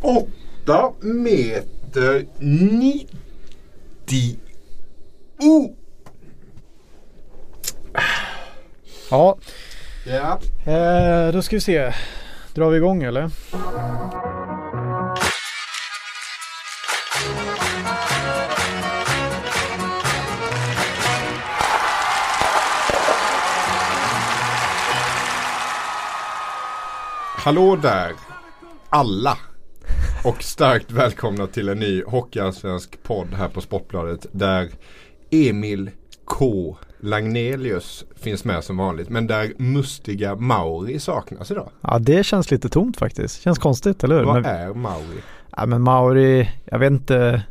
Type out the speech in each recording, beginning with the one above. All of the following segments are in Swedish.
8 meter 90. Oh! Ja, Ja. eh, då ska vi se. Drar vi igång eller? Hallå där alla. Och starkt välkomna till en ny Hockeyallsvensk podd här på Sportbladet. Där Emil K. Lagnelius finns med som vanligt. Men där mustiga Mauri saknas idag. Ja, det känns lite tomt faktiskt. Känns konstigt, eller hur? Vad Men, är Mauri? ja, men Mauri, jag vet inte.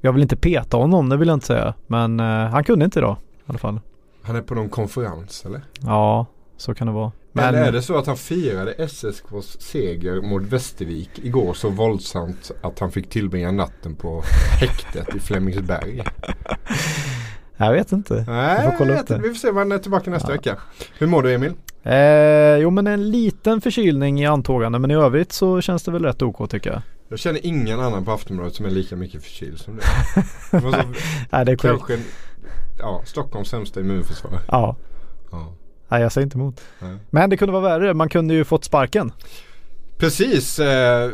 Jag vill inte peta honom, det vill jag inte säga. Men eh, han kunde inte idag i alla fall. Han är på någon konferens eller? Ja, så kan det vara. Men Eller är det så att han firade SSKs seger mot Västervik igår så våldsamt att han fick tillbringa natten på häktet i Flemingsberg? jag vet inte. Nej, får kolla upp det. vi får se när han är tillbaka nästa Ja. vecka. Hur mår du Emil? Eh, jo men en liten förkylning i antågande men i övrigt så känns det väl rätt OK tycker jag. Jag känner ingen annan på Aftonbladet som är lika mycket förkyld som du. Det var så, Nej det är korrekt. kanske ja, Stockholms sämsta immunförsvar. Ja, Ja. Nej jag säger inte emot. Nej. Men det kunde vara värre, man kunde ju fått sparken. Precis, eh,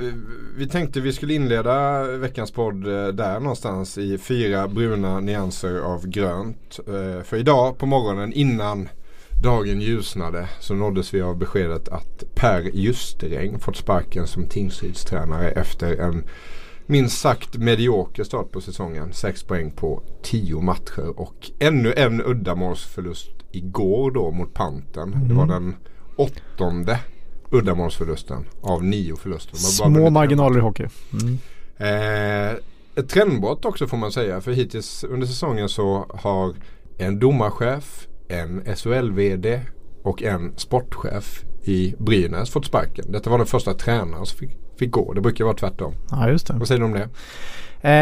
vi tänkte vi skulle inleda veckans podd eh, där någonstans i fyra bruna nyanser av grönt. Eh, för idag på morgonen innan dagen ljusnade så nåddes vi av beskedet att Per Justeräng fått sparken som Tingsrydstränare efter en minst sagt medioker start på säsongen. Sex poäng på tio matcher och ännu en uddamålsförlust igår då mot Panten. Det var den åttonde uddamålsförlusten av nio förluster. Små marginaler i hockey. Mm. Eh, ett trendbrott också får man säga. För hittills under säsongen så har en domarchef, en SHL-VD och en sportchef i Brynäs fått sparken. Detta var den första tränaren som fick, fick gå. Det brukar vara tvärtom. Ja just det. Vad säger du om det? Eh,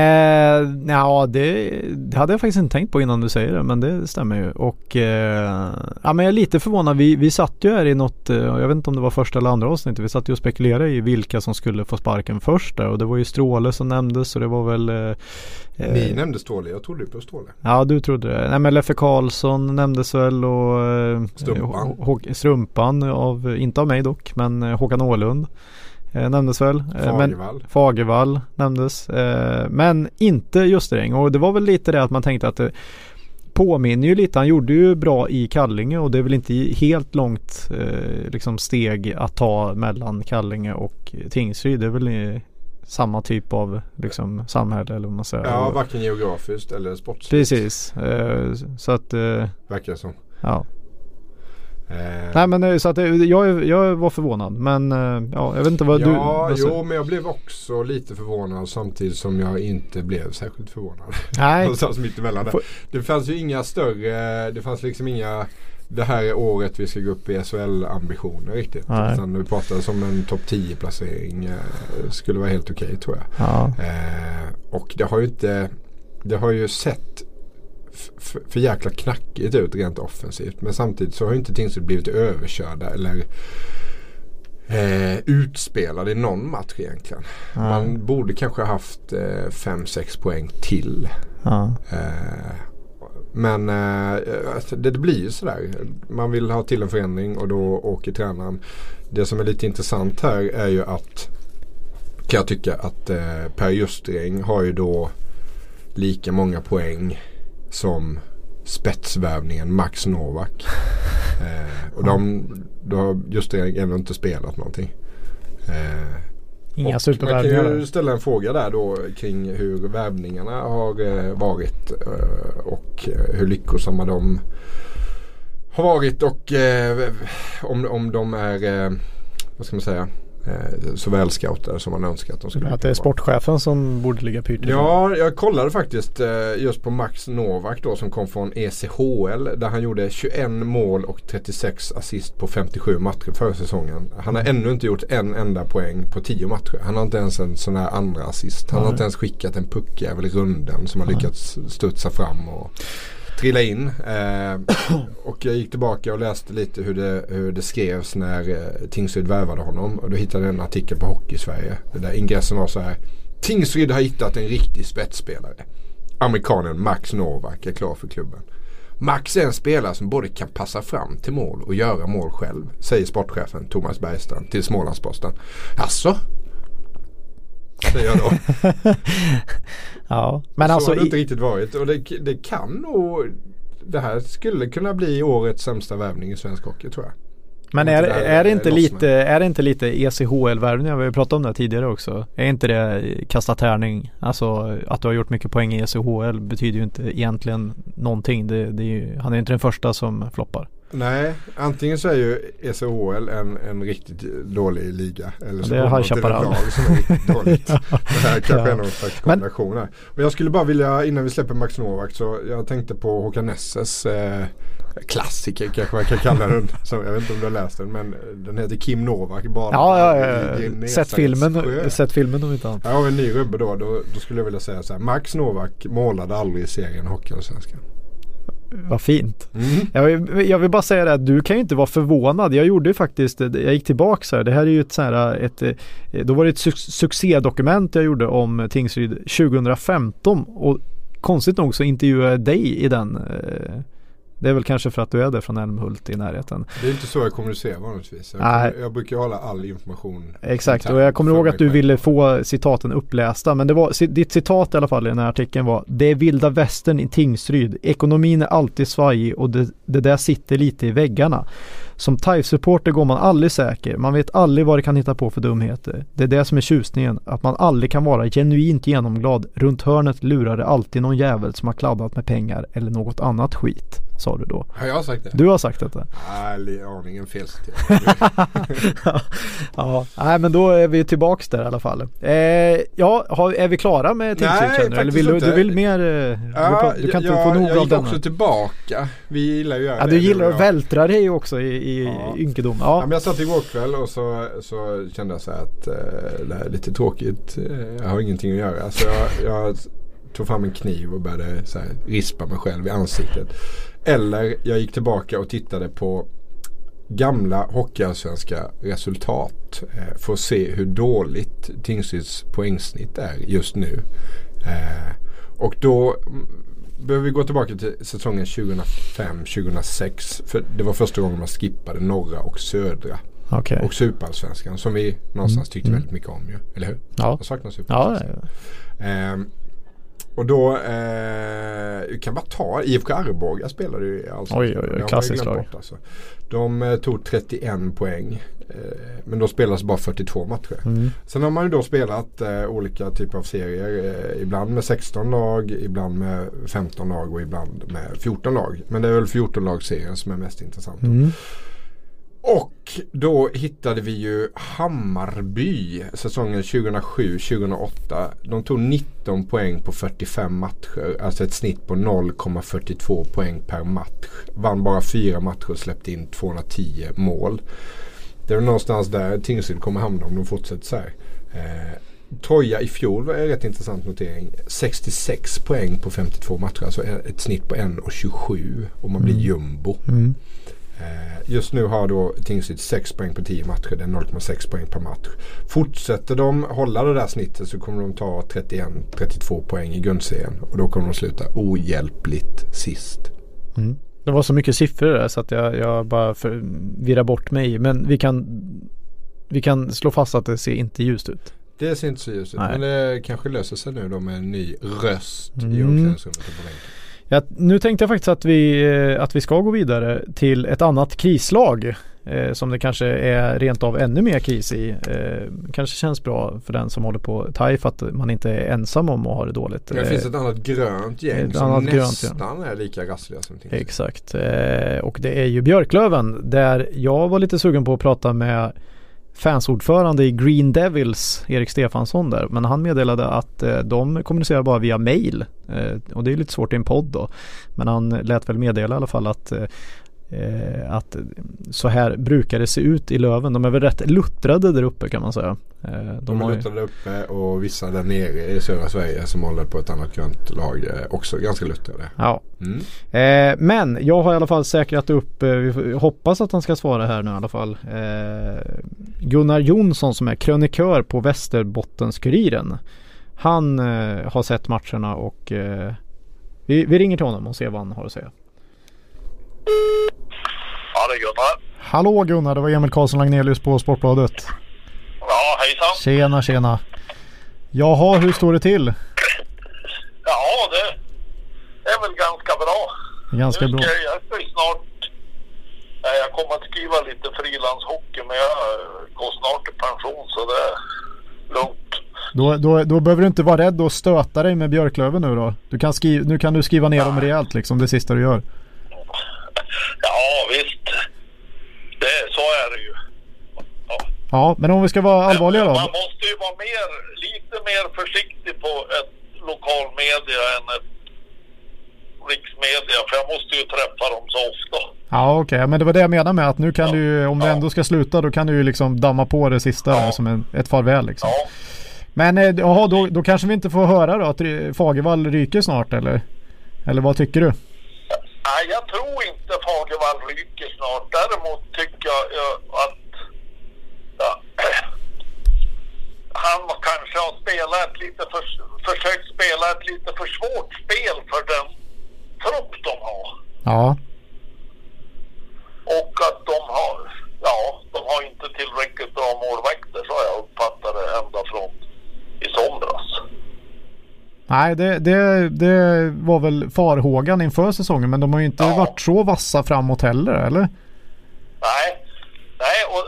ja det, det hade jag faktiskt inte tänkt på innan du säger det men det stämmer ju. Och eh, ja men jag är lite förvånad. Vi, vi satt ju här i något, eh, jag vet inte om det var första eller andra avsnittet. Vi satt ju och spekulerade i vilka som skulle få sparken först där. Och det var ju Stråle som nämndes och det var väl eh, Ni eh, nämnde Ståhle. Jag trodde på Ståhle. Ja du trodde det. Nej men Leffe Karlsson nämndes väl och eh, Strumpan. Hå- Hå- Strumpan av, inte av mig dock, men Håkan Åhlund eh, nämndes väl. Eh, Men, Fagervall. Fagervall nämndes. Eh, men inte Justeräng och det var väl lite det att man tänkte att det påminner ju lite. Han gjorde ju bra i Kallinge och det är väl inte helt långt eh, liksom steg att ta mellan Kallinge och Tingsryd. Det är väl i samma typ av liksom samhälle eller vad man säger. Ja, varken geografiskt eller sportsligt. Precis. Så att Verkar det som. ja. Eh, Nej men eh, så att jag, jag var förvånad. Men eh, ja, jag vet inte vad du... ja, vad jo men jag blev också lite förvånad samtidigt som jag inte blev särskilt förvånad. Nej. Någonstans mitt emellan där. Det fanns ju inga större, det fanns liksom inga det här är året vi ska gå upp i SHL-ambitioner riktigt. Nej. Utan vi pratade som en topp 10-placering eh, skulle vara helt okej tror jag. Ja. Eh, och det har ju inte, det har ju sett f- f- för jäkla knackigt ut rent offensivt. Men samtidigt så har ju inte Tingsryd blivit överkörda eller eh, utspelade i någon match egentligen. Ja. Man borde kanske haft 5-6 poäng till. Ja. Eh, men eh, alltså, det, det blir ju sådär. Man vill ha till en förändring och då åker tränaren. Det som är lite intressant här är ju att kan jag tycka att eh, Per Justeräng har ju då lika många poäng som spetsvärvningen Max Novak. Eh, och de, då har Justeräng ännu inte spelat någonting. Eh, Inga och man kan supervärvningar. ju ställa en fråga där då kring hur värvningarna har eh, varit eh, och hur lyckosamma de har varit och eh, om, om de är, eh, vad ska man säga, eh, så välscoutade som man önskar att de skulle Att det är vara. sportchefen som borde ligga pyrt. Ja, jag kollade faktiskt eh, just på Max Novak då som kom från ECHL där han gjorde 21 mål och 36 assist på 57 matcher förra säsongen. Han har ännu inte gjort en enda poäng på 10 matcher. Han har inte ens en sån här andra assist. Han har Nej. inte ens skickat en puckjävel i runden som har Nej. lyckats studsa fram och trilla in. Eh, och jag gick tillbaka och läste lite hur det, hur det skrevs när eh, Tingsryd värvade honom. Och då hittade jag en artikel på Hockey Sverige. Där ingressen var så här. Tingsryd har hittat en riktig spetsspelare. Amerikanen Max Novak är klar för klubben. Max är en spelare som både kan passa fram till mål och göra mål själv. Säger sportchefen Thomas Bergstrand till Smålandsposten. Alltså? Säger jag då. ja, men så alltså. har det inte riktigt varit. Och det, det kan nog. Det här skulle kunna bli årets sämsta värvning i svensk hockey tror jag. Men är, är, det inte lite, är det inte lite ECHL-värvningar? Vi har pratat om det tidigare också. Är inte det kasta tärning? Alltså att du har gjort mycket poäng i ECHL betyder ju inte egentligen någonting. Det, det är ju, han är inte den första som floppar. Nej, antingen så är ju ECHL en, en riktigt dålig liga. Eller så det kommer till ett lag som är riktigt dåligt. Det här kanske ja. är någon slags kombination här. Och jag skulle bara vilja, innan vi släpper Max Novak, så jag tänkte på Håkan Nesses eh, klassiker kanske man kan kalla den. Så jag vet inte om du har läst den men den heter Kim Novak. Bara ja, ja, ja. Sett, filmen, sett filmen om inte annat. Ja, och en ny rubbe då, då. Då skulle jag vilja säga så här. Max Novak målade aldrig i serien Hockeyallsvenskan. Vad fint. Mm. Jag, vill, jag, vill, bara säga det att du kan ju inte vara förvånad. Jag gjorde ju faktiskt, jag gick tillbaka så här. Det här är ju ett så här, ett, då var det ett su succédokument jag gjorde om Tingsryd 2015 och konstigt nog så intervjuade jag dig i den eh, det är väl kanske för att du är där från Älmhult i närheten. Det är inte så jag kommunicerar vanligtvis. Jag, Nej. jag brukar hålla all information. Exakt och jag kommer ihåg att du ville få citaten upplästa. Men det var, ditt citat i alla fall i den här artikeln var Det är vilda västern i Tingsryd. Ekonomin är alltid svajig och det, det där sitter lite i väggarna. Som TIFE-supporter går man aldrig säker. Man vet aldrig vad det kan hitta på för dumheter. Det är det som är tjusningen. Att man aldrig kan vara genuint genomglad. Runt hörnet lurar det alltid någon jävel som har kladdat med pengar eller något annat skit. Sa du då. Har jag sagt det? Du har sagt detta. Nej, aningen fel ja, ja, nej men då är vi tillbaks där i alla fall. Eh, ja, har, är vi klara med Tingsryd Eller vill du, du vill mer? Eh, ja, du, kan inte ja, få nog av denna. Jag gick också tillbaka. Vi gillar ju att ja, det. Du gillar att vältra dig också i, i ja. ynkedom. Ja. ja. men jag satt igår kväll och så, så kände jag så här att eh, det här är lite tråkigt. Jag har ingenting att göra. Så jag, jag tog fram en kniv och började så här, rispa mig själv i ansiktet. Eller jag gick tillbaka och tittade på gamla hockeyallsvenska resultat eh, för att se hur dåligt Tingsryds poängsnitt är just nu. Eh, och då behöver vi gå tillbaka till säsongen 2005-2006. För det var första gången man skippade norra och södra. Okay. Och superallsvenskan som vi någonstans tyckte mm. väldigt mycket om ju. Eller hur? Ja. Jag saknar superallsvenskan. Ja, ja. Um, och då, eh, kan bara ta IFK Arboga spelade ju alltså. Oj, oj, oj, klassiskt lag. Alltså. De eh, tog 31 poäng. Eh, men då spelas bara 42 matcher. Mm. Sen har man ju då spelat eh, olika typer av serier. Eh, ibland med 16 lag, ibland med 15 lag och ibland med 14 lag. Men det är väl 14 lag serien som är mest intressant. Mm. Och då hittade vi ju Hammarby säsongen 2007-2008. De tog 19 poäng på 45 matcher. Alltså ett snitt på 0,42 poäng per match. Vann bara fyra matcher och släppte in 210 mål. Det är någonstans där Tingsryd kommer hamna om de fortsätter så här. Eh, Troja i fjol var en rätt intressant notering. 66 poäng på 52 matcher. Alltså ett snitt på 1,27 och man blir mm. jumbo. Mm. Eh, just nu har då Tingsryd 6 poäng på 10 matcher. Det är 0,6 poäng per match. Fortsätter de hålla det där snittet så kommer de ta 31-32 poäng i grundserien. Och då kommer de sluta ohjälpligt sist. Mm. Det var så mycket siffror där så att jag, jag bara virrar bort mig. Men vi kan, vi kan slå fast att det ser inte ljust ut. Det ser inte så ljust ut. Men det kanske löser sig nu då med en ny röst mm. i omklädningsrummet på bänken. Ja, nu tänkte jag faktiskt att vi, eh, att vi ska gå vidare till ett annat krislag eh, som det kanske är rent av ännu mer kris i. Eh, kanske känns bra för den som håller på TAIF att man inte är ensam om att ha det dåligt. Det finns ett annat grönt gäng ett som nästan grönt, ja. är lika rassliga som Tingsryd. Exakt eh, och det är ju Björklöven där jag var lite sugen på att prata med fansordförande i Green Devils, Erik Stefansson där. Men han meddelade att eh, de kommunicerar bara via mail. Eh, och det är lite svårt i en podd då. Men han lät väl meddela i alla fall att eh, eh, att så här brukar det se ut i Löven. De är väl rätt luttrade där uppe kan man säga. Eh, de, de är luttrade uppe och vissa där nere i södra Sverige som håller på ett annat grönt lag också ganska luttrade. Ja. Mm. Eh, men jag har i alla fall säkrat upp, eh, vi hoppas att han ska svara här nu i alla fall. Eh, Gunnar Jonsson som är krönikör på Västerbottens-Kuriren. Han eh, har sett matcherna och vi, vi, ringer till honom och ser vad han har att säga. Ja, Gunnar. Hallå Gunnar, det var Emil Karlsson Lagnelius på Sportbladet. Ja, hejsan. Tjena, tjena. Jaha, hur står det till? Ja, det är väl ganska bra. Ganska nu bra. Jag, jag snart... Jag kommer att skriva lite frilanshockey men jag går snart i pension så det är lugnt. Då, då, då behöver du inte vara rädd att stöta dig med Björklöven nu då? Du kan skriva, nu kan du skriva ner dem rejält liksom det sista du gör. Ja visst. Det, så är det ju. Ja. ja, men om vi ska vara allvarliga då? Man måste ju vara mer, lite mer försiktig på ett lokalmedia än ett riksmedia. För jag måste ju träffa dem så ofta. Ja okej, okay. men det var det jag menade med att nu kan ja. du om ja. du ändå ska sluta då kan du ju liksom damma på det sista ja. som en, ett farväl liksom. Ja. Men eh, jaha, då, då kanske vi inte får höra då att Fagervall ryker snart eller? Eller vad tycker du? Nej, jag tror inte Fagervall ryker snart. Däremot tycker jag att ja, han kanske har spelat lite för, försökt spela ett lite för svårt spel för den trupp de har. Ja. Och att de har, ja, de har inte tillräckligt bra målvakter så har jag uppfattat det ända från i somras. Nej, det, det, det var väl farhågan inför säsongen men de har ju inte ja. varit så vassa framåt heller, eller? Nej, nej och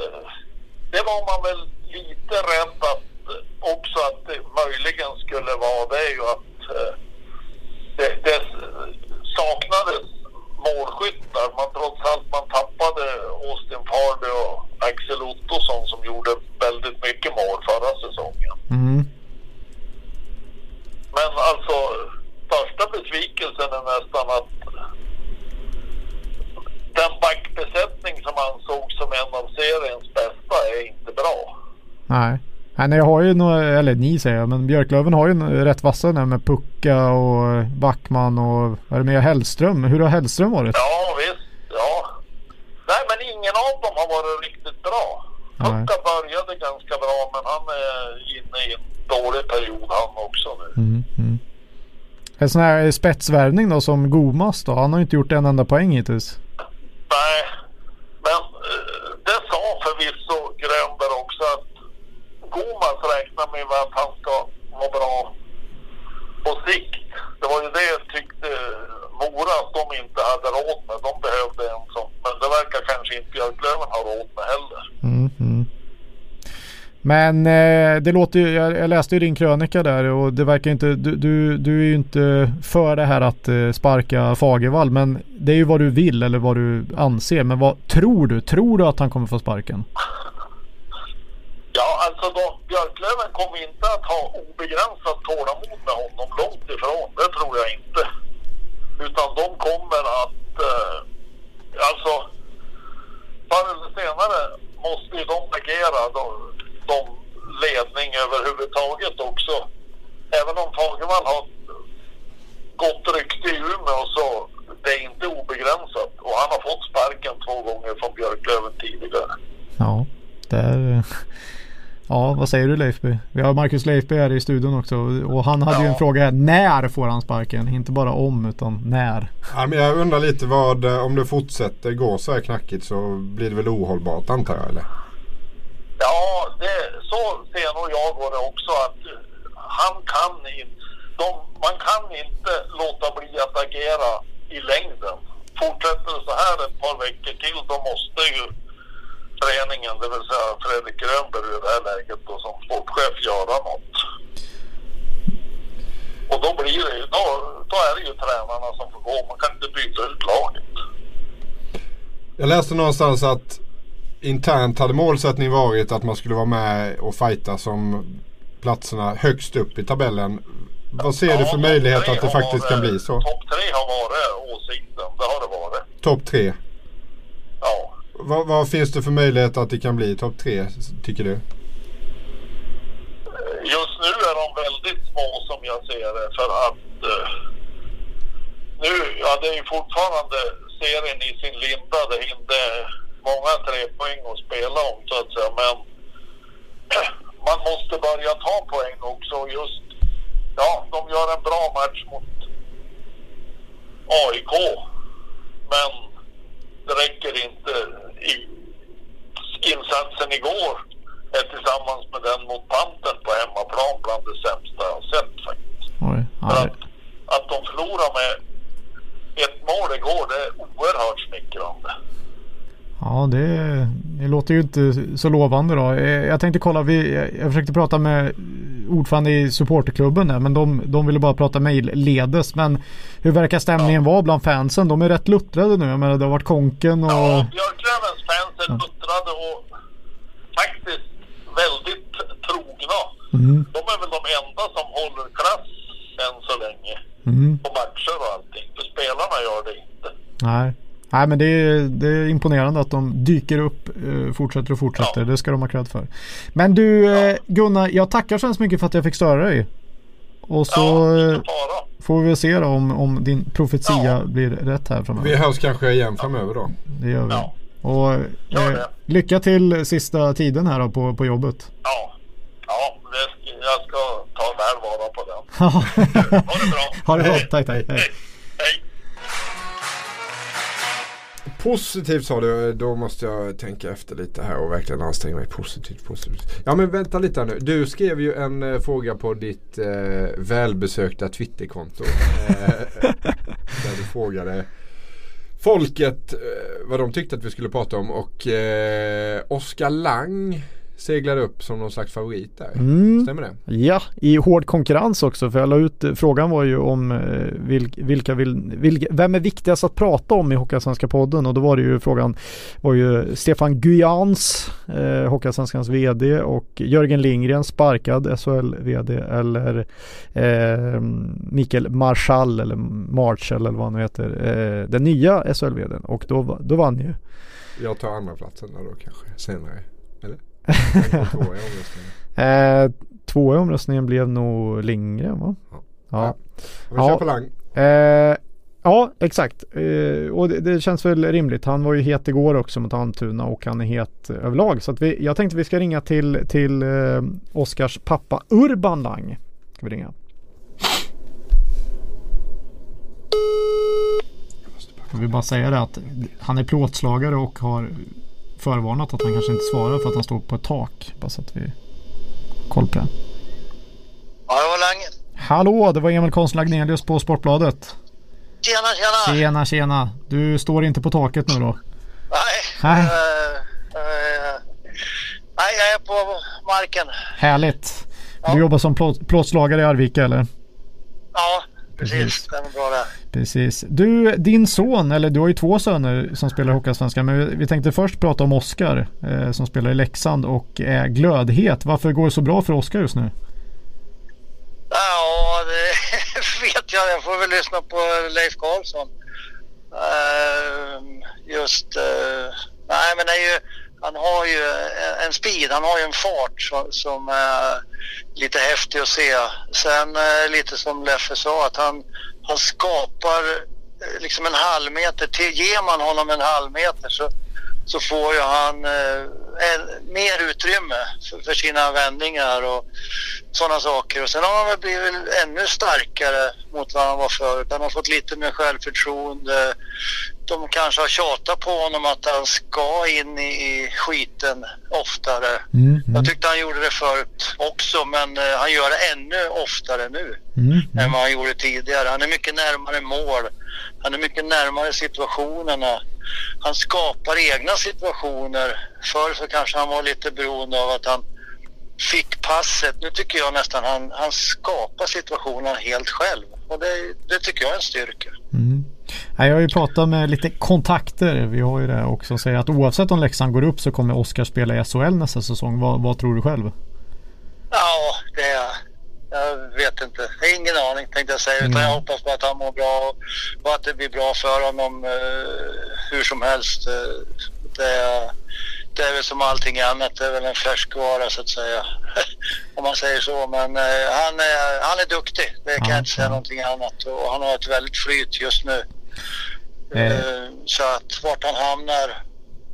det var man väl lite rädd att också att det möjligen skulle vara det är ju att eh, det, det saknades målskyttar. Man trots allt man tappade Austin Fardy och Axel Ottosson som gjorde väldigt mycket mål förra säsongen. Mm. Men alltså största besvikelsen är nästan att den backbesättning som ansågs som en av seriens bästa är inte bra. Nej. Nej, jag har ju några, eller ni säger jag, men Björklöven har ju rätt vassa nu med Pucka och Backman och vad är det med Hellström? Hur har Hellström varit? Ja visst, ja. Nej men ingen av dem har varit riktigt bra. Pucka började ganska bra men han är inne i en dålig period han också nu. Mm, mm. En sån här spetsvärvning då som Gomas då? Han har ju inte gjort en enda poäng hittills. Nej, men uh, det sa förvisso Grönberg också att Gomas räknar med att han ska vara bra på sikt. Det var ju det jag tyckte Mora att de inte hade råd med. De behövde en som, men det verkar kanske inte Råd med heller. Mm, mm. Men eh, det låter ju, jag, jag, läste ju din krönika där och det verkar inte, du, du, du är ju inte för det här att eh, sparka Fagervall men det är ju vad du vill eller vad du anser. Men vad tror du? Tror du att han kommer få sparken? Ja, alltså då, Björklöven kommer inte att ha obegränsat tålamod med honom, långt ifrån. Det tror jag inte. Utan de kommer att, eh, alltså, förr eller senare måste ju de agera, de, de ledning överhuvudtaget också. Även om Fagervall har gott rykte i Umeå så det är inte obegränsat. Och han har fått sparken två gånger från Björklöven tidigare. Ja, det är Ja, vad säger du Leifby? Vi har Marcus Leifby här i studion också och han hade ja. ju en fråga här. När får han sparken? Inte bara om utan när. Ja, men jag undrar lite vad, eh, om det fortsätter gå så här knackigt så blir det väl ohållbart antar jag eller? Ja, det, så ser nog jag på det också att han kan inte, man kan inte låta bli att agera i längden. Fortsätter det så här ett par veckor till då måste ju föreningen, det vill säga Fredrik Grönberg i det här läget då, som sportchef göra något. Och då blir det ju, då, då är det ju tränarna som får gå. Man kan inte byta ut laget. Jag läste någonstans att internt hade målsättningen varit att man skulle vara med och fighta som platserna högst upp i tabellen. Vad ser ja, du för möjlighet att det faktiskt varit, kan bli så? Topp tre har varit åsikten. Det har det varit. Topp tre? Vad, vad finns det för möjlighet att det kan bli topp tre, tycker du? Just nu är de väldigt små som jag ser det för att eh, nu, ja det är ju fortfarande serien i sin linda. Det är inte många trepoäng att spela om så att säga. Men man måste börja ta poäng också. Just, ja, de gör en bra match mot AIK. Men det räcker inte. I, insatsen igår är tillsammans med den mot Panten på hemmaplan bland det sämsta jag sett faktiskt. Oj, att, att de förlorar med ett mål igår, det är oerhört smickrande. Ja, det, det, låter ju inte så lovande då. Eh, jag tänkte kolla, vi, jag försökte prata med ordförande i supporterklubben där, men de, de ville bara prata mejlledes. Men hur verkar stämningen ja. vara bland fansen? De är rätt luttrade nu. Jag menar, det har varit Konken och... Ja, Är luttrade och faktiskt väldigt trogna. Mm. De är väl de enda som håller klass än så länge. Mm. På matcher och allting. För spelarna gör det inte. Nej. Nej men det är, det är imponerande att de dyker upp, eh, fortsätter och fortsätter. Ja. Det ska de ha cred för. Men du eh, ja. Gunnar, jag tackar så hemskt mycket för att jag fick störa dig. Och så ja, eh, får vi se då om, om din profetia ja. blir rätt här framöver. Vi hörs kanske igen framöver då. Det gör vi. Och eh, lycka till sista tiden här då på, på jobbet. Ja, ja det, jag ska ta väl vara på den. ha det bra. Ha det gott. Tack, tack. Hej. Hej. Positivt sa du, då måste jag tänka efter lite här och verkligen anstränga mig positivt. positivt. Ja men vänta lite här nu. Du skrev ju en eh, fråga på ditt eh, välbesökta Twitterkonto. Eh, där du frågade folket eh, vad de tyckte att vi skulle prata om och eh, Oskar Lang seglade upp som någon slags favorit där. Mm. Stämmer det? Ja, i hård konkurrens också. För jag la ut, frågan var ju om eh, vilka vill, vilka, vem är viktigast att prata om i Hockeyallsvenska podden? Och då var det ju frågan var ju Stefan Guyans, eh, Hockeyallsvenskans VD och Jörgen Lindgren, sparkad SHL-VD eller eh, Mikael Marschall eller Marshall eller vad han nu heter, eh, den nya SHL-VDn. Och då, då vann ju. Jag tar andra platsen då kanske senare. Eh, två i omröstningen blev nog Lindgren va? Ja. ja. Vi kör på Lang. Eh, ja exakt. Eh, och det, det, känns väl rimligt. Han var ju het igår också mot Almtuna och han är het överlag. Så att vi, jag tänkte vi ska ringa till, till eh, Oskars pappa Urban Lang. Ska vi ringa. Jag vill bara säga det att han är plåtslagare och har förvarnat att han kanske inte svarar för att han står på ett tak. Bara så att vi har koll på det. Hallå Lange. Hallå, det var Emil Konstl Agnelius på Sportbladet. Tjena, tjena. Tjena, tjena. Du står inte på taket nu då? Nej. Nej. Uh, uh, nej, jag är på marken. Härligt. Ja. Du jobbar som plåtslagare i Arvika eller? Ja, precis. Det är bra det. Precis. Du, din son, eller du har ju två söner som spelar Hockeyallsvenskan. Men vi tänkte först prata om Oskar eh, som spelar i Leksand och är glödhet. Varför går det så bra för Oskar just nu? Ja, det vet jag. Jag får väl lyssna på Leif Karlsson. Uh, just, uh, nej men det är ju, han har ju en speed, han har ju en fart som, som är lite häftig att se. Sen eh, lite som Leffe sa, att han han skapar eh, liksom en halv meter. Till, ger man honom en halv meter så, så får ju han eh, mer utrymme för, för, sina vändningar och sådana saker. Och sen har han väl blivit ännu starkare mot vad han var förut. Han har fått lite mer självförtroende. De kanske har tjatat på honom att han ska in i, i skiten oftare. Mm, mm. Jag tyckte han gjorde det förut också men eh, han gör det ännu oftare nu mm, mm. än vad han gjorde tidigare. Han är mycket närmare mål. Han är mycket närmare situationerna. Han skapar egna situationer. Förr så kanske han var lite beroende av att han fick passet. Nu tycker jag nästan han, han skapar situationen helt själv. Och det, det tycker jag är en styrka. Mm. Jag har ju pratat med lite kontakter. Vi har ju det också. Säger att oavsett om Leksand går upp så kommer Oskar spela i SHL nästa säsong. Vad, vad tror du själv? Ja, det är jag vet inte. Jag har ingen aning tänkte jag säga. Utan mm. jag hoppas på att han mår bra och att det blir bra för honom uh, hur som helst. Att det, det är väl som allting annat, det är väl en färskvara så att säga. Om man säger så. Men eh, han, är, han är duktig, det kan Ja, jag inte säga någonting annat. Och han har ett väldigt flyt just nu. Eh. Eh, Så att vart han hamnar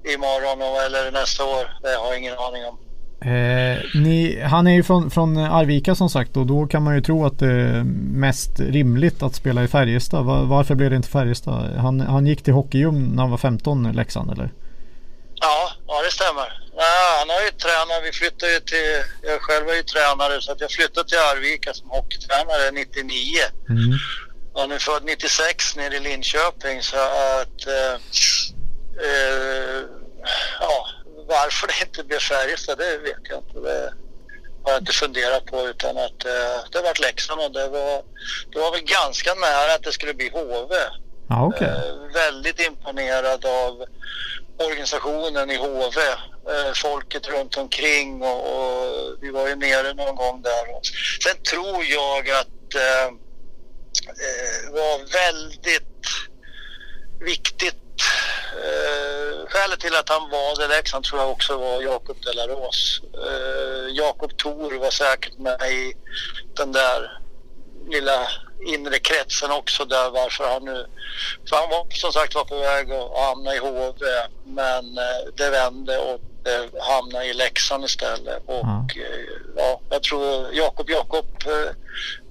imorgon eller nästa år, det har jag ingen aning om. Eh, ni, han är ju från, från Arvika som sagt och då kan man ju tro att det är mest rimligt att spela i Färjestad. Va- varför blev det inte Färjestad? Han, han gick till Hockeyum när han var 15 Leksand eller? Ja, ja det stämmer. Ja, han har ju tränat, vi flyttade ju till, jag själv är ju tränare så att jag flyttade till Arvika som hockeytränare 99. Mm. Han är född 96 nere i Linköping så att eh, eh, ja, varför det inte blev Färjestad det vet jag inte. Det har jag inte funderat på utan att eh, det vart Leksand och det var, det var väl ganska nära att det skulle bli HV. Ja okej. Eh, väldigt imponerad av organisationen i HV. Eh, folket runt omkring och, och vi var ju nere någon gång där. Sen tror jag att eh, eh, var väldigt viktigt. Eh, skälet till att han valde Leksand tror jag också var Jakob Delaros. Eh, Jakob Thor var säkert med i den där lilla inre kretsen också där varför han nu... För han var som sagt var på väg att hamna i HV men eh, det vände och det hamnade i Leksand istället. Och eh, ja, jag tror Jakob Jakob eh,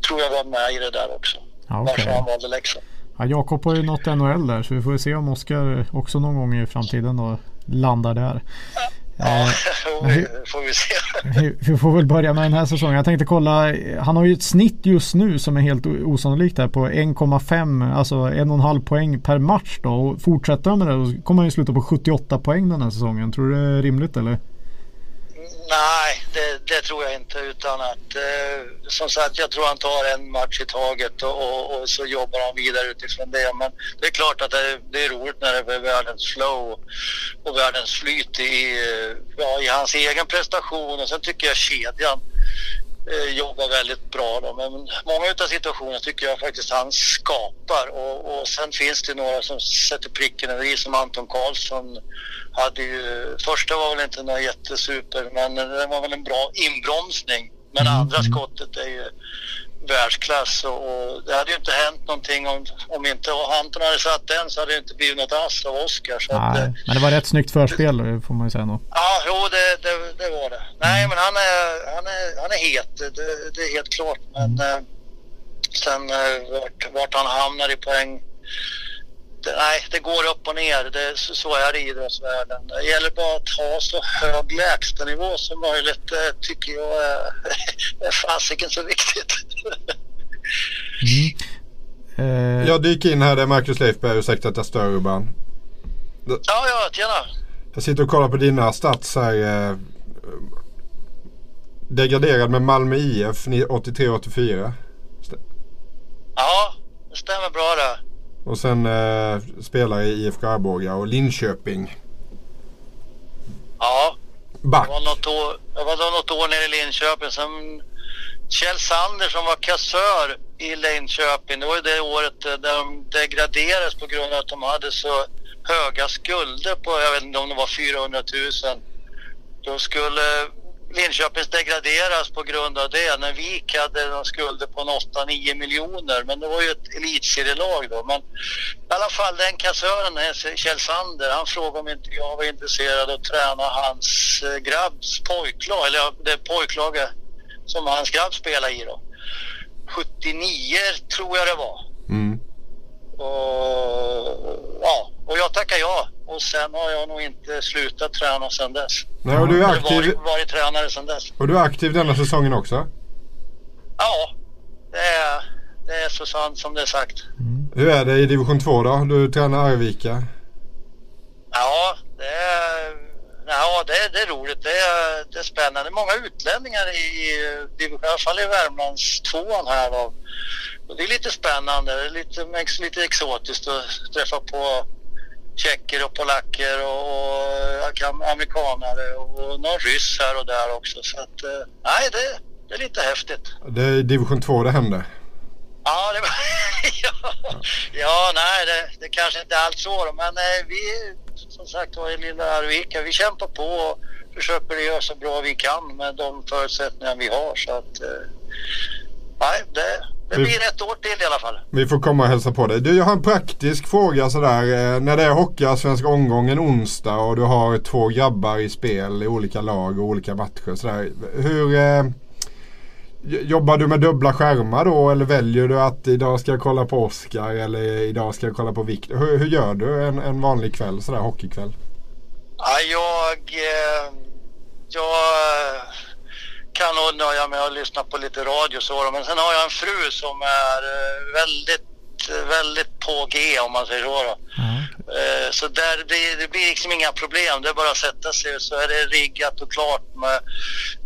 tror jag var med i det där också. Ja, okej. Varför han valde Leksand. Ja, Jakob har ju nått NHL där så vi får ju se om Oskar också någon gång i framtiden då landar där. Ja, Eh, får, vi se. Vi- Vi får väl börja med den här säsongen. Jag tänkte kolla. Han har ju ett snitt just nu som är helt osannolikt där på 1,5 alltså en och en halv poäng per match då. Och fortsätter han med det då kommer han ju sluta på 78 poäng den här säsongen. Tror du det är rimligt eller? Nej, det, det tror jag inte. Utan att, eh, som sagt, jag tror han tar en match i taget och, och, och så jobbar han vidare utifrån det. Men det är klart att det, det är roligt när det är världens flow och världens flyt i, eh, ja, i hans egen prestation. Och sen tycker jag kedjan eh, jobbar väldigt bra. Då. Men många av situationerna tycker jag faktiskt han skapar. Och, och sen finns det några som sätter pricken över i som Anton Karlsson hade ju, första var väl inte något jättesuper men det var väl en bra inbromsning. Men Mm, andra mm. skottet är ju världsklass och, och det hade ju inte hänt någonting om, om inte Anton hade satt den så hade det inte blivit något ass av Oskar. Så att, eh, Nej, men det var rätt snyggt förspel får man ju säga nog. Ja, jo det, det, det var det. Nej, men han är, han är, han är het. Det, det är helt klart. Men eh, sen eh, vart, vart han hamnar i poäng. Det, nej, det går upp och ner. Det, så, så är det i idrottsvärlden. Det gäller bara att ha så hög lägstanivå som möjligt. Det tycker jag är, är fasiken så viktigt. Eh, Jag dyker in här, det är Marcus Leifberg, ursäkta att jag stör Urban. ja, ja, tjena. Jag sitter och kollar på dina stats här. Eh, degraderad med Malmö IF 83-84. Ja, det stämmer bra det. Och sen eh, spelare i IFK Arboga och Linköping. Ja, Back. Jag var något år, jag var något år nere i Linköping. Sen Kjell Sander som var kassör i Linköping. Det var ju det året eh, där de degraderades på grund av att de hade så höga skulder på, jag vet inte om det var 400 000. Då skulle Linköpings degraderas på grund av det. När Vik hade skulder på en 8-9 miljoner. Men det var ju ett elitserielag då. Men i alla fall den kassören, Kjell Sander, han frågade om inte jag var intresserad av att träna hans eh, grabbs pojklag, eller det pojklaget som hans grabb spelade i då. 79 tror jag det var. Mm. Och, ja, och jag tackar ja. Och sen har jag nog inte slutat träna sedan dess. Nej, och du är aktiv, varit, varit tränare sedan dess. och du är aktiv denna säsongen också. Ja, det är, det är så sant som det är sagt. Hur är det i division 2 då? Du tränar Arvika. Ja, det är, ja, det är, det är roligt. Det är, det är spännande. Många utlänningar i, i, alla fall i Värmlands tvåan här. Då. Och det är lite spännande. Det är lite, lite exotiskt att träffa på tjecker och polacker och, och amerikanare och någon ryss här och där också. Så att, eh, nej, det, det är lite häftigt. Det är division 2 det händer. Ja, det var, ja, ja, nej, det, det kanske inte alls så men eh, vi, som sagt var i lilla Arvika. Vi kämpar på och försöker göra så bra vi kan med de förutsättningar vi har. Så att, eh, nej, det, det blir ett år till i alla fall. Vi får komma och hälsa på dig. Du, jag har en praktisk fråga sådär. Eh, när det är Hockeyallsvenska omgången onsdag och du har två grabbar i spel i olika lag och olika matcher. Sådär. Hur... Eh, Jobbar du med dubbla skärmar då eller väljer du att idag ska jag kolla på Oscar eller idag ska jag kolla på Viktor? Hur, hur, gör du en, en vanlig kväll, sådär hockeykväll? Ja, jag, eh, jag kan nog nöja mig att lyssna på lite radio så men sen har jag en fru som är eh, väldigt, väldigt på G om man säger så. Mm. Så där, det, det, blir liksom inga problem. Det är bara att sätta sig så är det riggat och klart med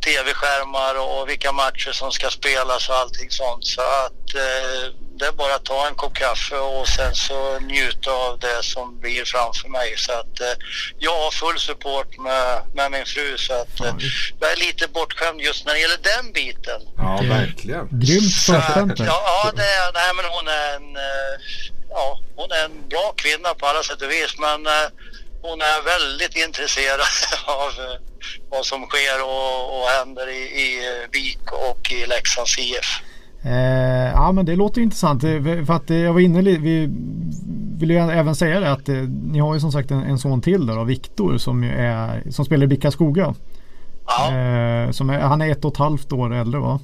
tv-skärmar och vilka matcher som ska spelas och allting sånt. Så att eh, det är bara att ta en kopp kaffe och sen så njuta av det som blir framför mig. Så att eh, jag har full support med, med min fru så att eh, jag är lite bortskämd just när det gäller den biten. Ja, verkligen. Grymt förstånd. Ja, ja, det är, nej, men hon är en eh, ja, hon är en bra kvinna på alla sätt och vis men eh, hon är väldigt intresserad av eh, vad som sker och, och händer i, i Vik och i Leksands IF. Eh, ja men det låter intressant. För att jag var inne vi vill ju även säga det att ni har ju som sagt en, en son till där, Viktor som, som spelar i Bicka Skoga. Ja. Eh, som är, han är ett och ett halvt år äldre va?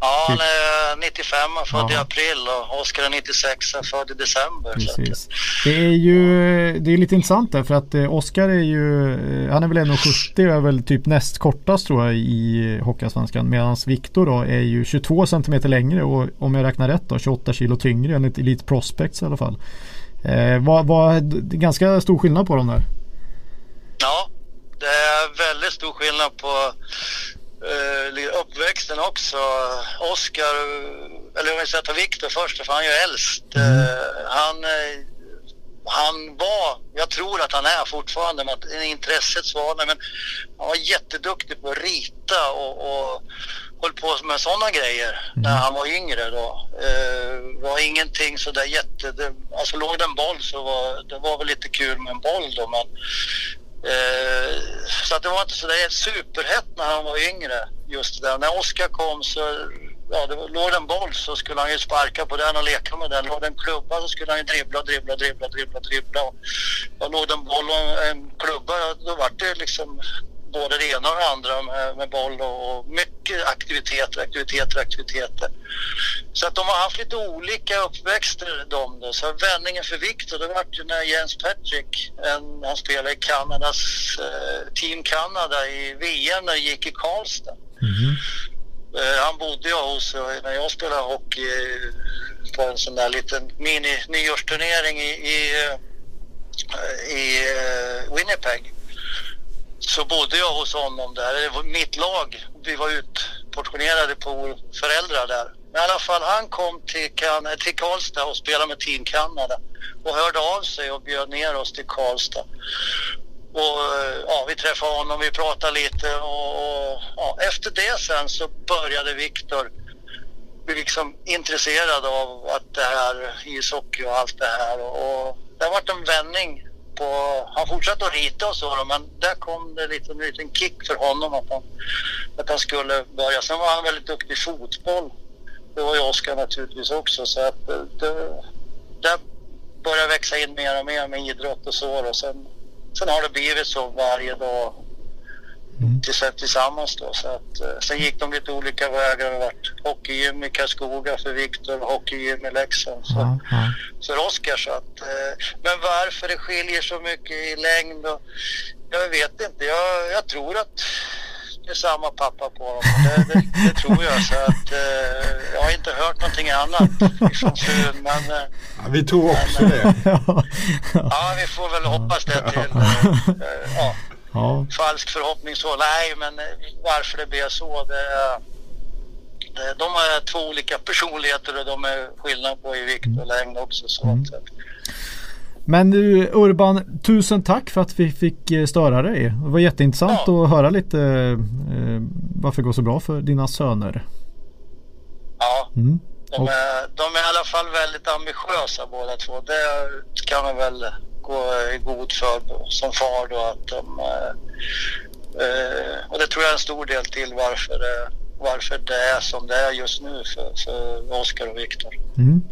Ja, han är 95, född ja. i april och Oskar är 96, född i december. Precis. Det är ju det är lite intressant där för att eh, Oskar är ju, eh, han är väl 1,70 och är väl typ näst kortast tror jag i Hockeyallsvenskan. Medan Viktor då är ju 22 cm längre och om jag räknar rätt då 28 kilo tyngre enligt Elite Prospects i alla fall. Eh, vad, vad, ganska stor skillnad på dem där. Ja, det är väldigt stor skillnad på uh, uppväxten också. Oskar, eller om jag ska ta Viktor först, för han är ju äldst. Mm. Uh, han, uh, han var, jag tror att han är fortfarande, men intresset svalnade, men han var jätteduktig på att rita och, och höll på med sådana grejer mm. när han var yngre då. Uh, var ingenting sådär jätte... Det, alltså låg det en boll så var det var väl lite kul med en boll då men Eh, Eh, så att det var inte så där superhett när han var yngre just där. När Oskar kom så ja, det låg en boll så skulle han ju sparka på den och leka med den. Låg det en klubba så skulle han ju dribbla, dribbla, dribbla, dribbla, dribbla. Och låg det en boll och en klubba, då var det liksom både det ena och det andra med, med boll och, mycket aktiviteter, aktiviteter, aktiviteter. Så att de har haft lite olika uppväxter de då. Så vändningen för Viktor, det var ju när Jens Patrick, en, han spelade i Kanadas, eh, Team Kanada i VM när det gick i Karlstad. Mm. Eh, han bodde jag hos eh, när jag spelade hockey eh, på en sån där liten mini-nyårsturnering i, i, eh, i Winnipeg så bodde jag hos honom där. Det var mitt lag. Vi var utportionerade på föräldrar där. Men i alla fall, han kom till, kan till Karlstad och spelade med Team Kanada och hörde av sig och bjöd ner oss till Karlstad. Och ja, vi träffade honom, vi pratade lite och, och ja, efter det sen så började Viktor bli liksom intresserad av att det här ishockey och allt det här och, och det har varit en vändning på, han fortsatte att rita och så men där kom det lite, en liten kick för honom att han, att han skulle börja. Sen var han väldigt duktig i fotboll. Det var ju Oskar naturligtvis också så att eh, det, där började växa in mer och mer med idrott och så och sen, sen har det blivit så varje dag mm. tillsammans då. Så att, eh, sen gick de lite olika vägar. Det varit hockeygym i Karlskoga för Viktor och hockeygym i Leksand så, ja. för Oskar. Så att, eh, men varför det skiljer så mycket i längd och, jag vet inte. Jag, jag tror att det är samma pappa på dem. Det, det, det, tror jag. Så att, eh, jag har inte hört någonting annat från frun. Men, eh, ja, vi tror också men, det. ja, vi får väl hoppas det till. Eh, ja. Ja. Falsk förhoppning så. Nej, men eh, varför det blev så det, det, De är två olika personligheter och de är skillnad på i vikt och längd också. Så mm. Men du Urban, tusen tack för att vi fick eh, störa dig. Det var jätteintressant ja. att höra lite eh, varför det går så bra för dina söner. Ja, mm. de, är, de är i alla fall väldigt ambitiösa båda två. Det kan man väl och är god för som far då att de... Eh, eh, och det tror jag är en stor del till varför, eh, varför det är som det är just nu för, för Oskar och Viktor. Mm.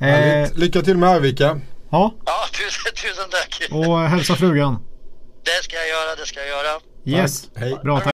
Eh, Lycka till med Arvika. Ja. Ja, tusen, tusen tack. Och hälsa frugan. Det ska jag göra, det ska jag göra. Yes. Hej. Bra, tack.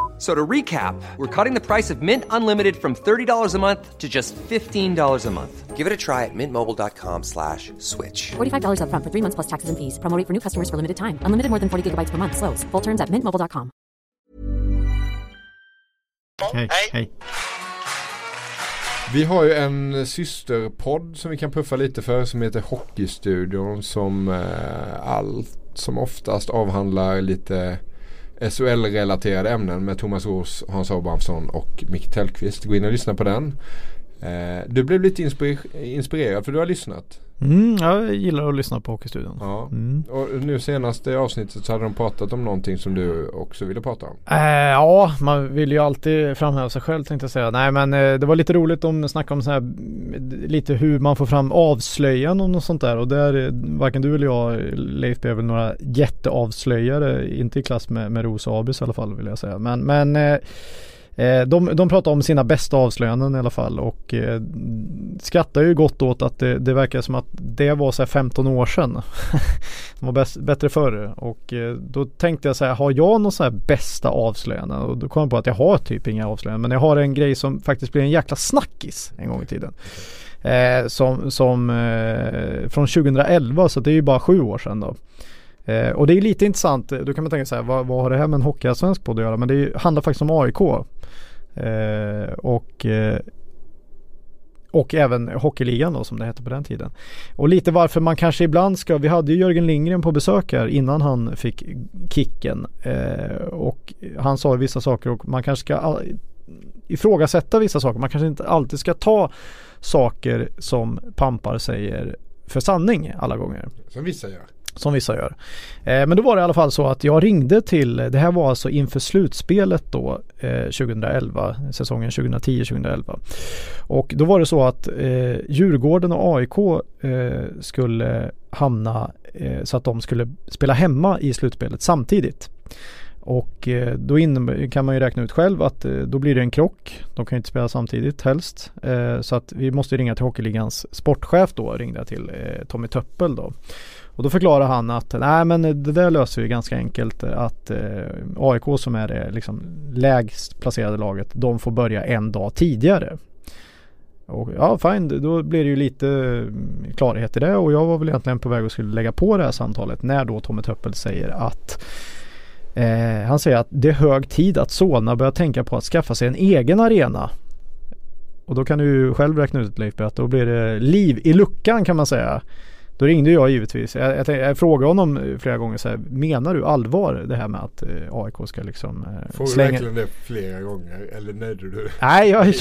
So to recap, we're cutting the price of Mint Unlimited from $30 a month to just $15 a month. Give it a try at mintmobile.com slash switch. $45 upfront for three months plus taxes and fees. Promo rate for new customers for limited time. Unlimited more than 40 gigabytes per month. Slows. Full terms at mintmobile.com. Hej. Hej. Hej. Vi har ju en systerpodd som vi kan puffa lite för som heter Hockeystudion som eh, allt som oftast avhandlar lite SHL-relaterade ämnen med Thomas Roos, Hans Abrahamsson och Micke Tellqvist. Gå in och lyssna på den. Eh, du blev lite inspirerad för du har lyssnat. Mm, jag gillar att lyssna på Hockeystudion. Ja. Mm. Och nu senaste avsnittet så hade de pratat om någonting som du också ville prata om. Eh, ja, man vill ju alltid framhäva sig själv tänkte jag säga. Nej men eh, det var lite roligt om snacka om så här, mm, lite hur man får fram avslöjanden och sånt där. Och där, eh, varken du eller jag Leif är väl några jätteavslöjare. Inte i klass med, med Ros och Abis i alla fall vill jag säga. Men, men eh, Eh, de, de pratar om sina bästa avslöjanden i alla fall och eh, skrattar ju gott åt att det, det verkar som att det var så här 15 år sedan. De var bäst, bättre förr och eh, då tänkte jag så här, har jag någon så här bästa avslöjande? Och då kom jag på att jag har typ inga avslöjanden men jag har en grej som faktiskt blev en jäkla snackis en gång i tiden. Eh, som som eh, från 2011 så det är ju bara sju år sedan då. Eh, och det är lite intressant, eh, då kan man tänka sig vad, vad har det här med en hockeyallsvensk podd att göra? Men det är, handlar faktiskt om AIK. Eh, och eh, och även Hockeyligan då som det hette på den tiden. Och lite varför man kanske ibland ska, vi hade ju Jörgen Lindgren på besök här innan han fick kicken. Eh, och han sa vissa saker och man kanske ska ifrågasätta vissa saker. Man kanske inte alltid ska ta saker som pampar säger för sanning alla gånger. Som vissa gör. Som vissa gör. Eh, men då var det i alla fall så att jag ringde till, det här var alltså inför slutspelet då eh, 2011, säsongen 2010-2011. Och då var det så att eh, Djurgården och AIK eh, skulle hamna eh, så att de skulle spela hemma i slutspelet samtidigt. Och eh, då kan man ju räkna ut själv att eh, då blir det en krock. De kan ju inte spela samtidigt helst. Så att vi måste ringa till Hockeyligans sportchef då, ringde jag till Tommy Töppel då. Och då förklarar han att nej men det där löser vi ganska enkelt att eh, AIK som är det liksom lägst placerade laget de får börja en dag tidigare. Och ja fine, då blir det ju lite mm, klarhet i det och jag var väl egentligen på väg att skulle lägga på det här samtalet när då Tommy Töppel säger att eh, han säger att det är hög tid att Solna börjar tänka på att skaffa sig en egen arena. Och då kan du ju själv räkna ut Leif att då blir det liv i luckan kan man säga. Då ringde jag givetvis. Jag, jag, tänkte- jag frågade honom flera gånger så här, menar du allvar det här med att eh, AIK ska liksom eh, Får du slänga... verkligen det flera gånger eller nöjde du Nej, jag... du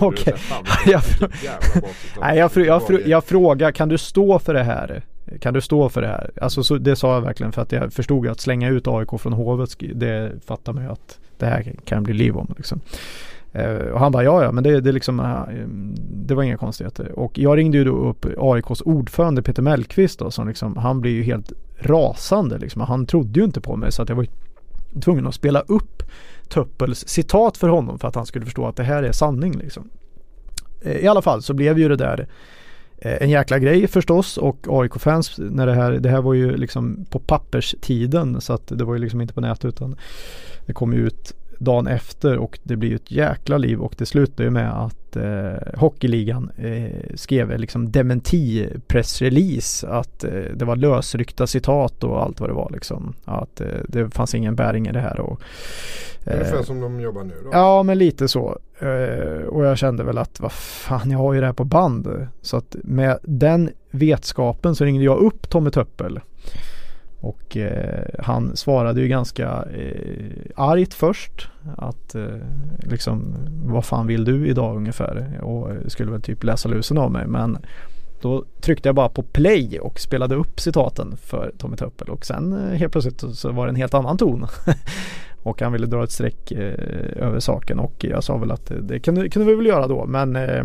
okej. Nej, jag, jag, jag frågar, kan du stå för det här? Kan du stå för det här? Alltså så, det sa jag verkligen för att jag förstod att slänga ut AIK från Hovet, det fattar man ju att det här kan bli liv om liksom. Eh, och han bara ja ja men det, det liksom eh, Det var inga konstigheter. Och jag ringde ju då upp AIKs ordförande Peter Mellqvist då som liksom Han blir ju helt rasande liksom. Han trodde ju inte på mig så att jag var ju tvungen att spela upp Töppels citat för honom för att han skulle förstå att det här är sanning liksom. Eh, I alla fall så blev ju det där en jäkla grej förstås och AIK-fans när det här, det här var ju liksom på papperstiden så att det var ju liksom inte på nätet utan det kom ju ut dagen efter och det blir ju ett jäkla liv och det slutar ju med att eh, Hockeyligan eh, skrev liksom dementi pressrelease att eh, det var lösryckta citat och allt vad det var liksom. Att eh, det fanns ingen bäring i det här och Ungefär eh, som de jobbar nu då. Ja men lite så. Eh, och jag kände väl att vad fan jag har ju det här på band. Så att med den vetskapen så ringde jag upp Tommy Töppel. Och eh, han svarade ju ganska eh, argt först. Att eh, liksom vad fan vill du idag ungefär? Och eh, skulle väl typ läsa lusen av mig. Men då tryckte jag bara på play och spelade upp citaten för Tommy Töppel och sen eh, helt plötsligt så var det en helt annan ton. och han ville dra ett streck eh, över saken och jag sa väl att eh, det kunde, kunde vi väl göra då men eh,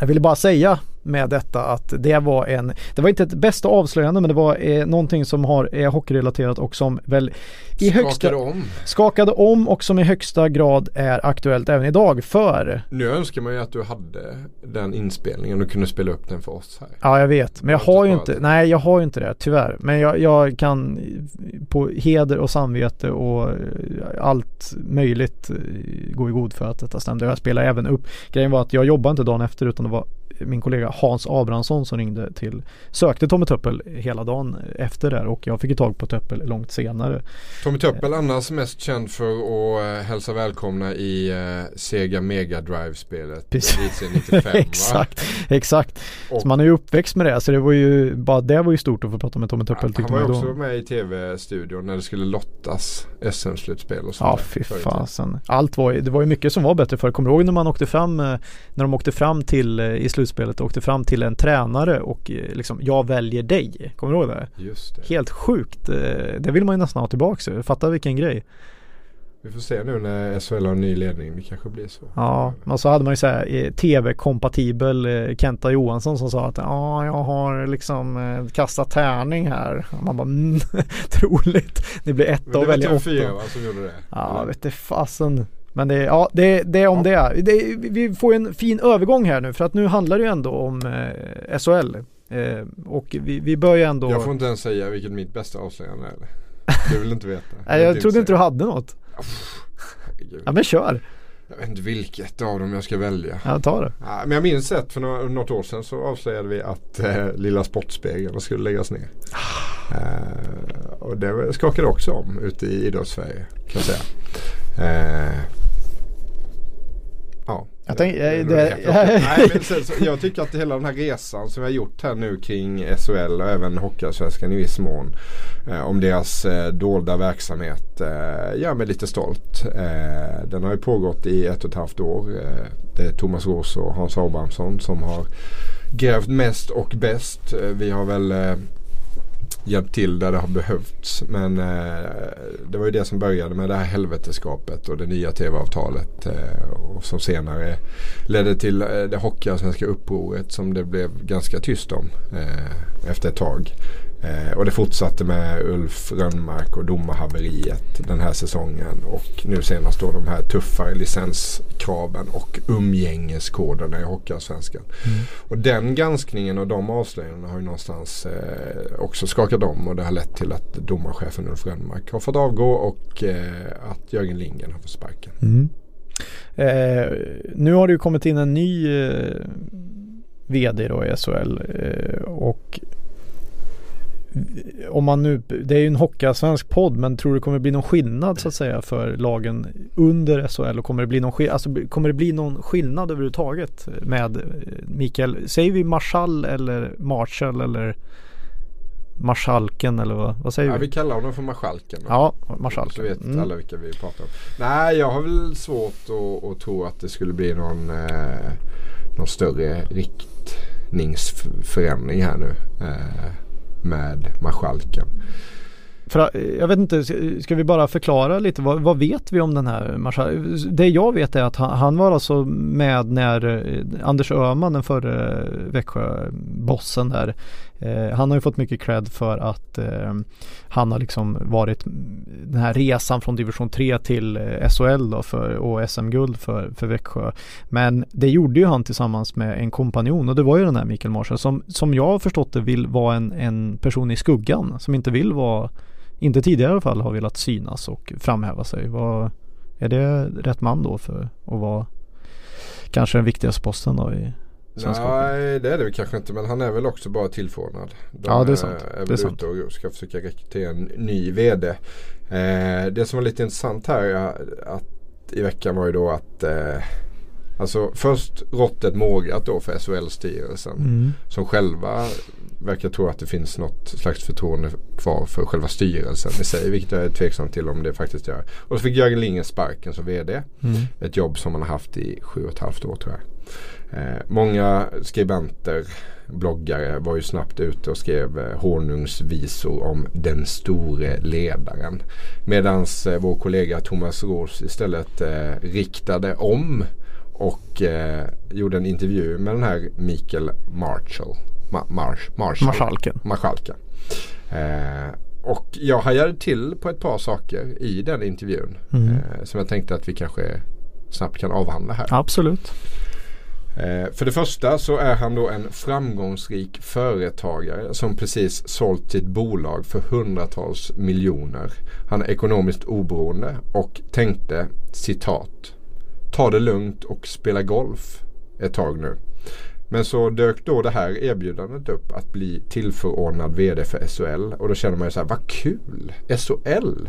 jag ville bara säga med detta att det var en, det var inte ett bästa avslöjande men det var eh, någonting som har, är hockeyrelaterat och som väl i Skakade högsta, om. skakade om och som i högsta grad är aktuellt även idag för Nu önskar man ju att du hade den inspelningen och kunde spela upp den för oss här. Ja jag vet men jag har ju inte nej jag har ju inte det tyvärr. Men jag, jag kan på heder och samvete och eh, allt möjligt eh, gå i god för att detta stämde. Jag spelar även upp, grejen var att jag jobbade inte dagen efter utan det var min kollega Hans Abrahamsson som ringde till, sökte Tommy Töppel hela dagen efter där och jag fick ju tag på Töppel långt senare. Tommy Töppel annars mest känd för att uh, hälsa välkomna i uh, Sega Mega Drive-spelet. Precis. Elitserien 95 va? exakt, exakt. Och Så man är ju uppväxt med det så det var ju, bara det var ju stort att få prata med Tommy Töppel han tyckte var ju också då. med i tv-studion när det skulle lottas SM-slutspel och sånt Ja fy fasen. Allt var ju, det var ju mycket som var bättre för Kommer du ihåg när man åkte fram, eh, när de åkte fram till, eh, i slutspelet, åkte fram till en tränare och eh, liksom, jag väljer dig. Kommer du ihåg det? Just det. Helt sjukt. Eh, Det vill man ju nästan ha tillbaka. Fatta vilken grej. Vi får se nu när SHL har en ny ledning. Det kanske blir så. Ja, och så hade man ju såhär tv-kompatibel eh, Kenta Johansson som sa att ja, jag har liksom kastat tärning här. Och man bara mm, troligt. Det blir Men etta det och var välja TV4 åtta. va, som gjorde det? Ja, Eller? vet du fasen. Men det, ja, det, det är om det är. Det, vi får en fin övergång här nu för att nu handlar det ju ändå om eh, SHL. Eh, och vi, vi bör ju ändå... Jag får inte ens säga vilket mitt bästa avslöjande är. Du vill inte veta? Nej, jag trodde inte du hade något. Ja men kör. Jag vet inte vilket av dem jag ska välja. Ja, ta det. Ja, men jag minns ett för några, något år sedan så avslöjade vi att eh, Lilla Sportspegeln skulle läggas ner. Eh, och det skakade också om ute i idrottssverige kan jag säga. Eh, ja. Jag tänk- det- det- Nej, men sen, jag tycker att hela den här resan som vi har gjort här nu kring SHL och även Hockeyallsvenskan i viss mån. Eh, om deras eh, dolda verksamhet eh, gör mig lite stolt. Eh, den har ju pågått i ett och ett halvt år. Eh, det är Thomas Roos och Hans Abrahamsson som har grävt mest och bäst. Eh, vi har väl eh, hjälpt till där det har behövts. Men eh, det var ju det som började med det här helveteskapet och det nya tv-avtalet. Eh, och som senare ledde till eh, det hockeyallsvenska upproret som det blev ganska tyst om eh, efter ett tag. Eh, och det fortsatte med Ulf Rönnmark och domarhaveriet den här säsongen. Och nu senast då de här tuffare licenskraven och umgängeskoderna i Hockeyallsvenskan. Och den granskningen och de avslöjandena har ju någonstans eh, också skakat om och det har lett till att domarchefen Ulf Rönnmark har fått avgå och eh, att Jörgen Lindgren har fått sparken. Mm. Eh, nu har det ju kommit in en ny eh, VD då i SHL eh, och om man nu, det är ju en hockeyallsvensk podd men tror du det kommer bli någon skillnad så att säga för lagen under SHL och kommer det bli någon, skill- alltså, kommer det bli någon skillnad överhuvudtaget med eh, Mikael, säger vi Marschall eller Marshall eller Marschalken eller vad, vad säger Ja, vi? vi kallar honom för Marskalken. då. Ja, Så Marschalken. vet Mm. alla vilka vi pratar om. Nej, jag har väl svårt att, att tro att det skulle bli någon, eh, någon större riktningsförändring här nu. Eh, med Marskalken. För, eh, jag vet inte, ska vi bara förklara lite vad, vad vet vi om den här marskalken? Det jag vet är att han, han var alltså med när eh, Anders Öhman, den förre Växjö-bossen där, eh, han har ju fått mycket cred för att eh, han har liksom varit den här resan från division 3 till eh, SHL då för, och SM-guld för, för Växjö. Men det gjorde ju han tillsammans med en kompanjon och det var ju den här Mikael Marshall som, som jag har förstått det vill vara en, en person i skuggan som inte vill vara inte tidigare i alla fall har velat synas och framhäva sig. Var, är det rätt man då för att vara kanske den viktigaste posten då i? Nej, det är det väl kanske inte. Men han är väl också bara tillförordnad. De Ja, det är sant. Är, Det är sant. och ska försöka rekrytera en ny VD. Eh, det som var lite intressant här att, i veckan var ju då att eh, Alltså först råttet mågat då för SHL-styrelsen. Mm. Som själva verkar tro att det finns något slags förtroende kvar för själva styrelsen i sig. Vilket jag är tveksam till om det faktiskt gör. Och så fick Jörgen Lindgren sparken som vd. Mm. Ett jobb som han har haft i sju och ett halvt år tror jag. Eh, många skribenter, bloggare var ju snabbt ute och skrev eh, honungsvisor om den store ledaren. Medan eh, vår kollega Thomas Ros istället eh, riktade om och eh, gjorde en intervju med den här Mikael Marshall. Ma Marsh, Marshall. Marskalken. Marskalken. Eh, och jag hajade till på ett par saker i den intervjun. Mm. Eh, som jag tänkte att vi kanske snabbt kan avhandla här. Absolut. Eh, för det första så är han då en framgångsrik företagare som precis sålt sitt bolag för hundratals miljoner. Han är ekonomiskt oberoende och tänkte citat Ta det lugnt och spela golf ett tag nu. Men så dök då det här erbjudandet upp att bli tillförordnad vd för SHL och då känner man ju så här, vad kul! SHL!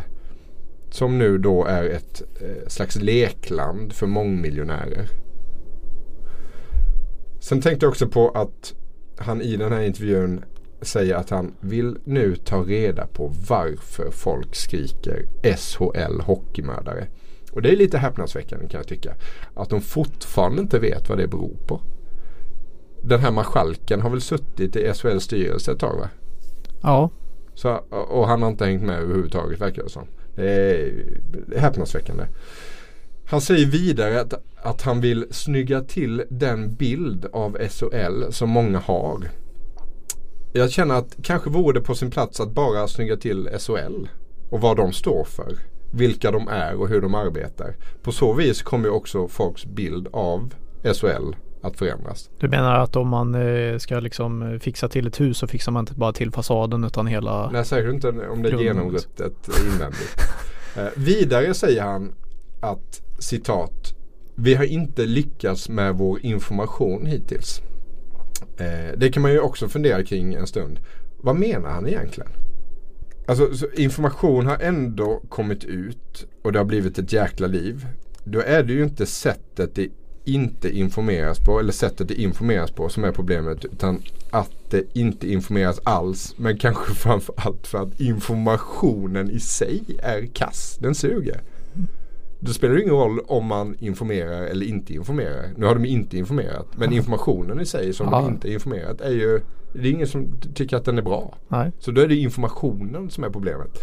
Som nu då är ett eh, slags lekland för mångmiljonärer. Sen tänkte jag också på att han i den här intervjun säger att han vill nu ta reda på varför folk skriker SHL hockeymördare. Och det är lite häpnadsväckande kan jag tycka. Att de fortfarande inte vet vad det beror på. Den här marskalken har väl suttit i SHLs styrelse ett tag va? Ja. Så, och han har inte hängt med överhuvudtaget verkar det som. Det är, häpnadsväckande. Han säger vidare att, att han vill snygga till den bild av SHL som många har. Jag känner att kanske vore det på sin plats att bara snygga till SHL och vad de står för. Vilka de är och hur de arbetar. På så vis kommer ju också folks bild av SHL att förändras. Du menar att om man eh, ska liksom fixa till ett hus så fixar man inte bara till fasaden utan hela Nej, säkert inte om det är genomruttet invändigt. Eh, vidare säger han att citat Vi har inte lyckats med vår information hittills. Eh, det kan man ju också fundera kring en stund. Vad menar han egentligen? Alltså information har ändå kommit ut och det har blivit ett jäkla liv. Då är det ju inte sättet det inte informeras på eller sättet det informeras på som är problemet utan att det inte informeras alls men kanske framförallt för att informationen i sig är kass. Den suger. Det spelar ingen roll om man informerar eller inte informerar. Nu har de inte informerat men informationen i sig som Ja. de inte informerat är ju det är ingen som tycker att den är bra. Nej. Så då är det informationen som är problemet.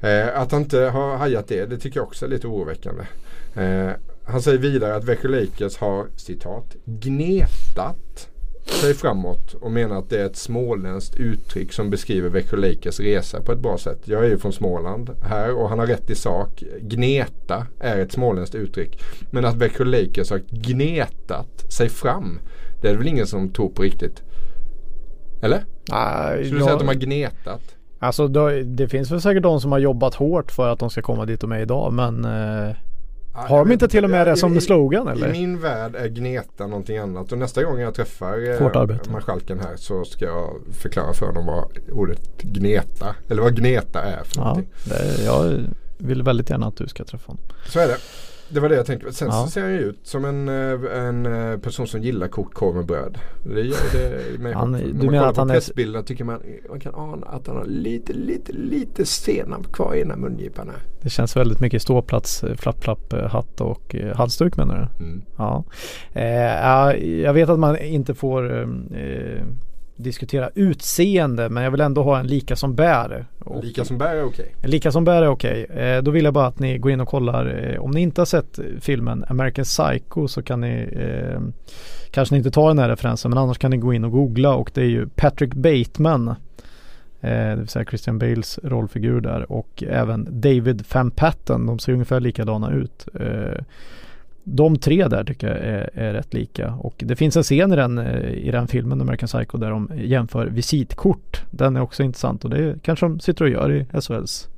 Eh, att han inte har hajat det, det tycker jag också är lite oroväckande. Eh, han säger vidare att Växjö Lakers har citat gnetat sig framåt och menar att det är ett småländskt uttryck som beskriver Växjö Lakers resa på ett bra sätt. Jag är ju från Småland här och han har rätt i sak. Gneta är ett småländskt uttryck. Men att Växjö Lakers har gnetat sig fram det är det väl ingen som tror på riktigt. Eller? Nej, Skulle du säga att de har gnetat? Alltså det finns väl säkert de som har jobbat hårt för att de ska komma dit de är idag men eh, Har de inte till och med det som slogan, eller? I min värld är gneta någonting annat och nästa gång jag träffar eh, marskalken här så ska jag förklara för honom vad ordet gneta eller vad gneta är för ja, någonting. det, jag vill väldigt gärna att du ska träffa honom. Så är det. Det var det jag tänkte. Sen Ja. så ser han ju ut som en, eh, en eh, person som gillar kokt korv med bröd. Det gör det med Han- När du man menar kollar att på han är- pressbilderna tycker man, man kan ana att han har lite, lite, lite senap kvar i ena mungiporna. Det känns väldigt mycket ståplats, eh, flapp flapp hatt och halsduk menar du? Mm. Ja. Eh, ja, jag vet att man inte får eh, diskutera utseende men jag vill ändå ha en lika som bär. Och Lika som bär är okej. en lika som bär är okej. Eh, då vill jag bara att ni går in och kollar. Eh, om ni inte har sett eh, filmen American Psycho så kan ni eh, kanske ni inte tar den här referensen men annars kan ni gå in och googla och det är ju Patrick Bateman. Eh, det vill säga Christian Bales rollfigur där och även David Van Patten. De ser ungefär likadana ut. De tre där tycker jag är, är rätt lika och det finns en scen i den, eh, i den filmen American Psycho där de jämför visitkort. Den är också intressant och det kanske de sitter och gör i SHLs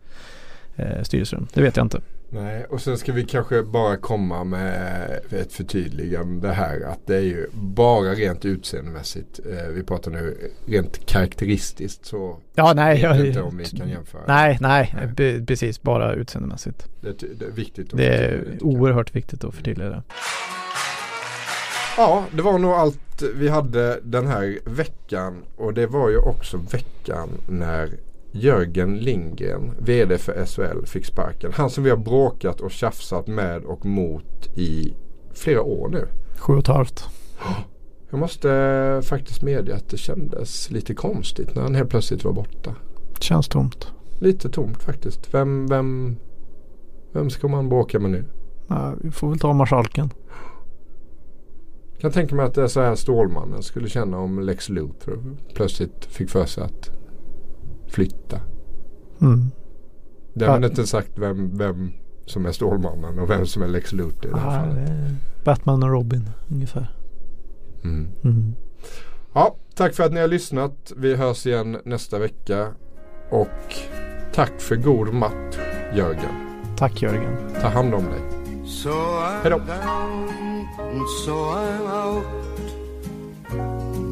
eh, styrelserum. Det vet jag inte. Nej, och sen ska vi kanske bara komma med ett förtydligande här. Att det är ju bara rent utseendemässigt. Eh, vi pratar nu rent karaktäristiskt så Ja, nej. jag vet inte om vi kan jämföra. nej, nej, Nej. be- precis bara utseendemässigt. Det, det är viktigt att Det är oerhört viktigt att förtydliga det. Ja, det var nog allt vi hade den här veckan. Och det var ju också veckan när Jörgen Lindgren, VD för SHL, fick sparken. Han som vi har bråkat och tjafsat med och mot i flera år nu. Sju och ett halvt. Jag måste faktiskt medge att det kändes lite konstigt när han helt plötsligt var borta. Känns tomt. Lite tomt faktiskt. Vem, vem, vem ska man bråka med nu? Ja, vi får väl ta marskalken. kan tänka mig att det är så här Stålmannen skulle känna om Lex Luthor plötsligt fick för sig att flytta. Mm. Därmed inte sagt vem, vem som är Stålmannen och vem som är Lex Luthor i det här det fallet. Batman och Robin ungefär. Mm. Mm. Ja, tack för att ni har lyssnat. Vi hörs igen nästa vecka. Och tack för god match Jörgen. Tack Jörgen. Ta hand om dig. So down and so I'm out,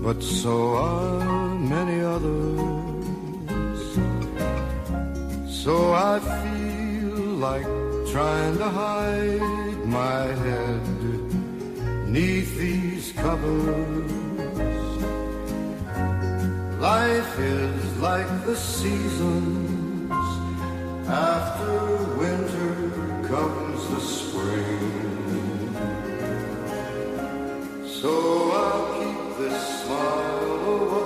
but so are many others. So I feel like trying to hide my head neath these covers. Life is like the seasons. After winter comes the spring. So I'll keep this smile away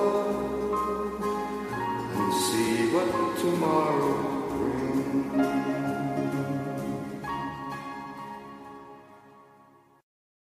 and see what tomorrow